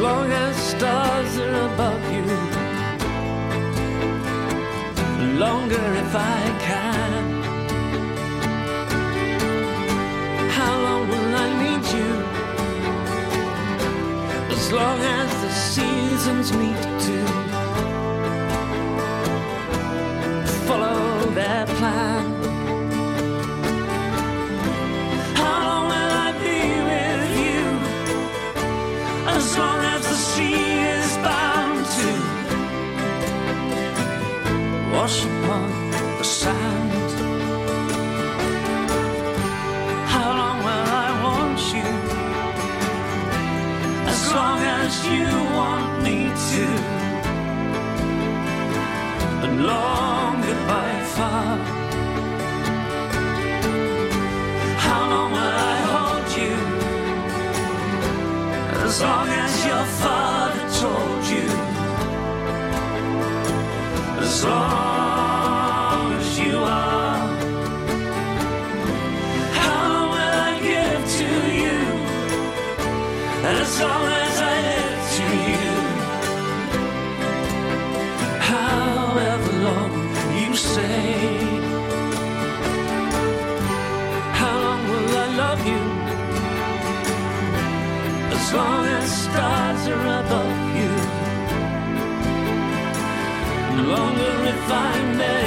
long as stars are above you. Longer if I can. How long will I need you? As long as the seasons meet to follow their plan. How long will I be with you? As long as as you want me to. And longer by far. How long will I hold you? As long as your father told you. As long as you are. How will I give to you? As long as I you say. How long will I love you? As long as stars are above you. No longer if I may.